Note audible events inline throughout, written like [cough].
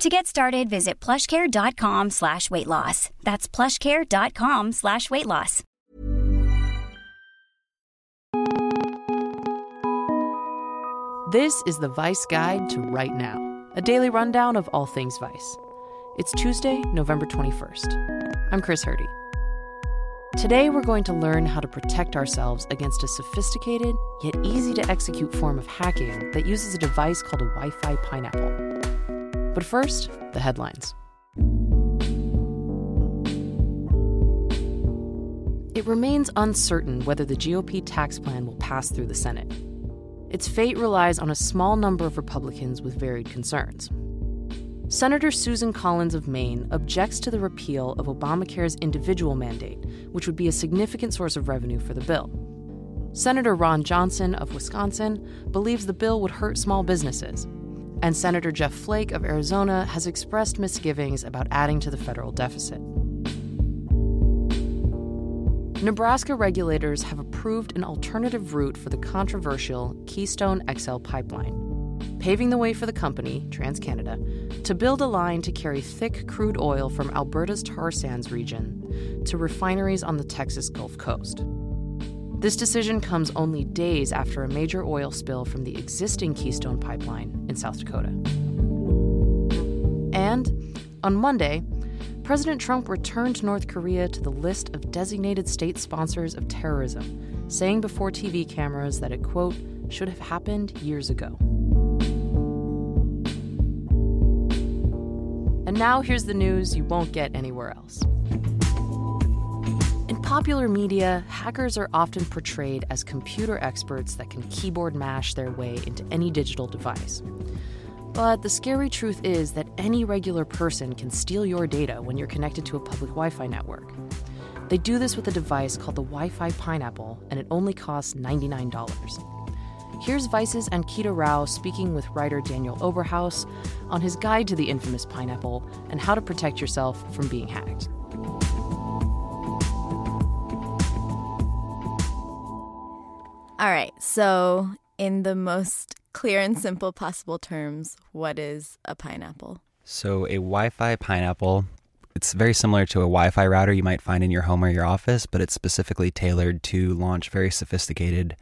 To get started, visit plushcare.com slash weight loss. That's plushcare.com slash weight loss. This is the Vice Guide to Right Now, a daily rundown of all things Vice. It's Tuesday, November 21st. I'm Chris Hurdy. Today, we're going to learn how to protect ourselves against a sophisticated yet easy to execute form of hacking that uses a device called a Wi Fi pineapple. But first, the headlines. It remains uncertain whether the GOP tax plan will pass through the Senate. Its fate relies on a small number of Republicans with varied concerns. Senator Susan Collins of Maine objects to the repeal of Obamacare's individual mandate, which would be a significant source of revenue for the bill. Senator Ron Johnson of Wisconsin believes the bill would hurt small businesses. And Senator Jeff Flake of Arizona has expressed misgivings about adding to the federal deficit. Nebraska regulators have approved an alternative route for the controversial Keystone XL pipeline, paving the way for the company, TransCanada, to build a line to carry thick crude oil from Alberta's tar sands region to refineries on the Texas Gulf Coast. This decision comes only days after a major oil spill from the existing Keystone pipeline in South Dakota. And on Monday, President Trump returned North Korea to the list of designated state sponsors of terrorism, saying before TV cameras that it, quote, should have happened years ago. And now here's the news you won't get anywhere else. Popular media, hackers are often portrayed as computer experts that can keyboard mash their way into any digital device. But the scary truth is that any regular person can steal your data when you're connected to a public Wi Fi network. They do this with a device called the Wi Fi Pineapple, and it only costs $99. Here's Vice's Ankita Rao speaking with writer Daniel Oberhaus on his guide to the infamous pineapple and how to protect yourself from being hacked. All right, so in the most clear and simple possible terms, what is a pineapple? So, a Wi Fi pineapple, it's very similar to a Wi Fi router you might find in your home or your office, but it's specifically tailored to launch very sophisticated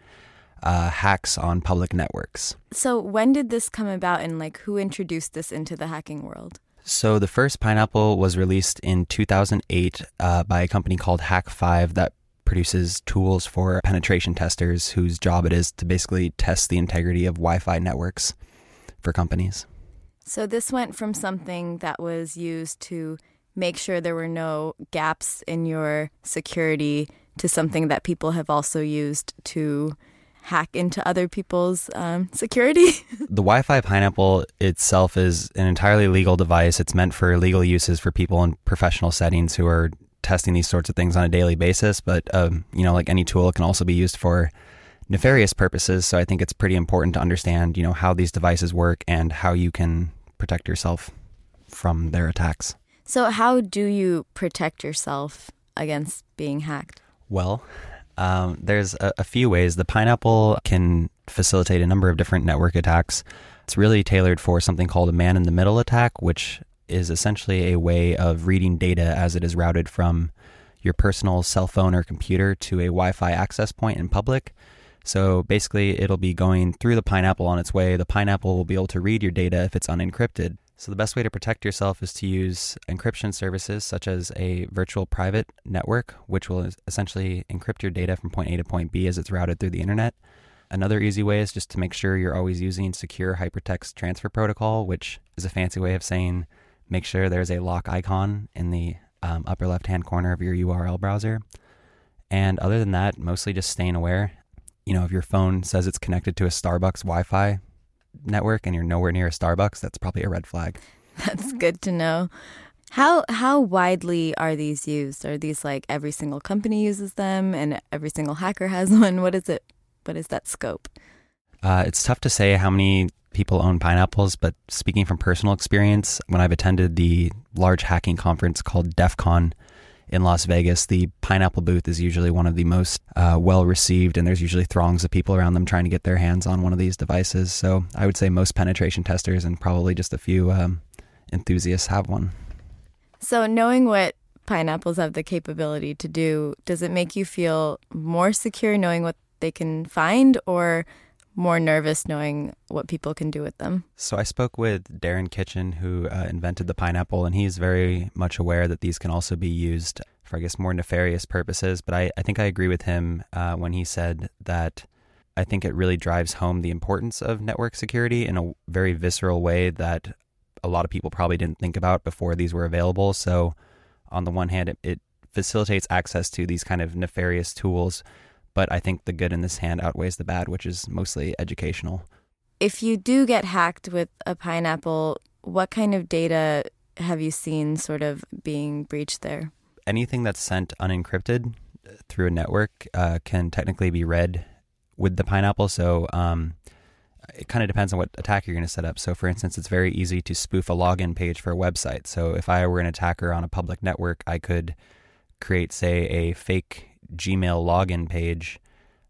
uh, hacks on public networks. So, when did this come about and like who introduced this into the hacking world? So, the first pineapple was released in 2008 uh, by a company called Hak5 that produces tools for penetration testers whose job it is to basically test the integrity of Wi Fi networks for companies. So, this went from something that was used to make sure there were no gaps in your security to something that people have also used to hack into other people's um, security. [laughs] the Wi Fi Pineapple itself is an entirely legal device. It's meant for legal uses for people in professional settings who are testing these sorts of things on a daily basis. But, um, you know, like any tool, it can also be used for nefarious purposes. So I think it's pretty important to understand, you know, how these devices work and how you can protect yourself from their attacks. So, how do you protect yourself against being hacked? Well, um, there's a, a few ways. The pineapple can facilitate a number of different network attacks. It's really tailored for something called a man in the middle attack, which is essentially a way of reading data as it is routed from your personal cell phone or computer to a Wi Fi access point in public. So basically, it'll be going through the pineapple on its way. The pineapple will be able to read your data if it's unencrypted. So, the best way to protect yourself is to use encryption services such as a virtual private network, which will essentially encrypt your data from point A to point B as it's routed through the internet. Another easy way is just to make sure you're always using secure hypertext transfer protocol, which is a fancy way of saying make sure there's a lock icon in the um, upper left hand corner of your URL browser. And other than that, mostly just staying aware. You know, if your phone says it's connected to a Starbucks Wi Fi network and you're nowhere near a Starbucks, that's probably a red flag. [laughs] That's good to know. How how widely are these used? Are these like every single company uses them and every single hacker has [laughs] one? What is it? What is that scope? Uh, it's tough to say how many people own pineapples, but speaking from personal experience, when I've attended the large hacking conference called DEF CON in Las Vegas, the pineapple booth is usually one of the most uh, well received, and there's usually throngs of people around them trying to get their hands on one of these devices. So I would say most penetration testers and probably just a few um, enthusiasts have one. So, knowing what pineapples have the capability to do, does it make you feel more secure knowing what they can find or more nervous knowing what people can do with them? So, I spoke with Darren Kitchen, who uh, invented the pineapple, and he's very much aware that these can also be used for, I guess, more nefarious purposes. But I, I think I agree with him uh, when he said that. I think it really drives home the importance of network security in a very visceral way that a lot of people probably didn't think about before these were available. So, on the one hand, it, it facilitates access to these kind of nefarious tools, but I think the good in this hand outweighs the bad, which is mostly educational. If you do get hacked with a pineapple, what kind of data have you seen sort of being breached there? Anything that's sent unencrypted through a network uh, can technically be read with the pineapple. So, um, it kind of depends on what attack you're going to set up. So, for instance, it's very easy to spoof a login page for a website. So, if I were an attacker on a public network, I could create, say, a fake Gmail login page,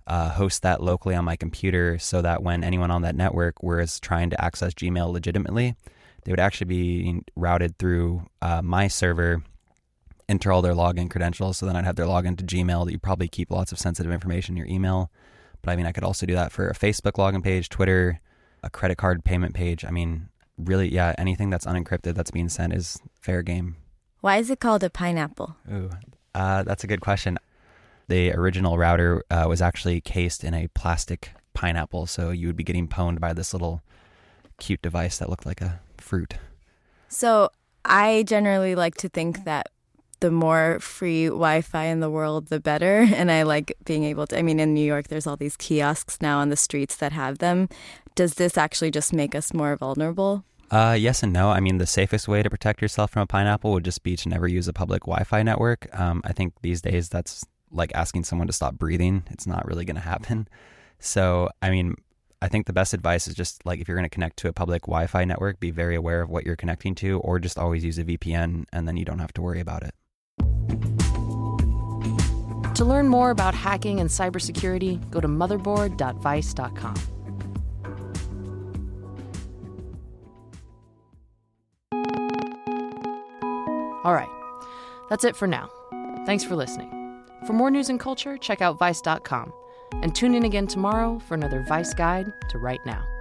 uh, host that locally on my computer so that when anyone on that network was trying to access Gmail legitimately, they would actually be routed through uh, my server, enter all their login credentials. So then I'd have their login to Gmail that you probably keep lots of sensitive information in your email but I mean, I could also do that for a Facebook login page, Twitter, a credit card payment page. I mean, really, yeah, anything that's unencrypted that's being sent is fair game. Why is it called a pineapple? Ooh, uh, that's a good question. The original router uh, was actually cased in a plastic pineapple, so you would be getting pwned by this little cute device that looked like a fruit. So I generally like to think that the more free Wi-Fi in the world, the better. [laughs] And I like being able to. I mean, in New York, there's all these kiosks now on the streets that have them. Does this actually just make us more vulnerable? Uh, yes and no. I mean, the safest way to protect yourself from a pineapple would just be to never use a public Wi-Fi network. Um, I think these days that's like asking someone to stop breathing. It's not really going to happen. So, I mean, I think the best advice is just like if you're going to connect to a public Wi Fi network, be very aware of what you're connecting to, or just always use a VPN and then you don't have to worry about it. To learn more about hacking and cybersecurity, go to motherboard.vice.com. All right, that's it for now. Thanks for listening. For more news and culture, check out vice.com and tune in again tomorrow for another Vice Guide to Right Now.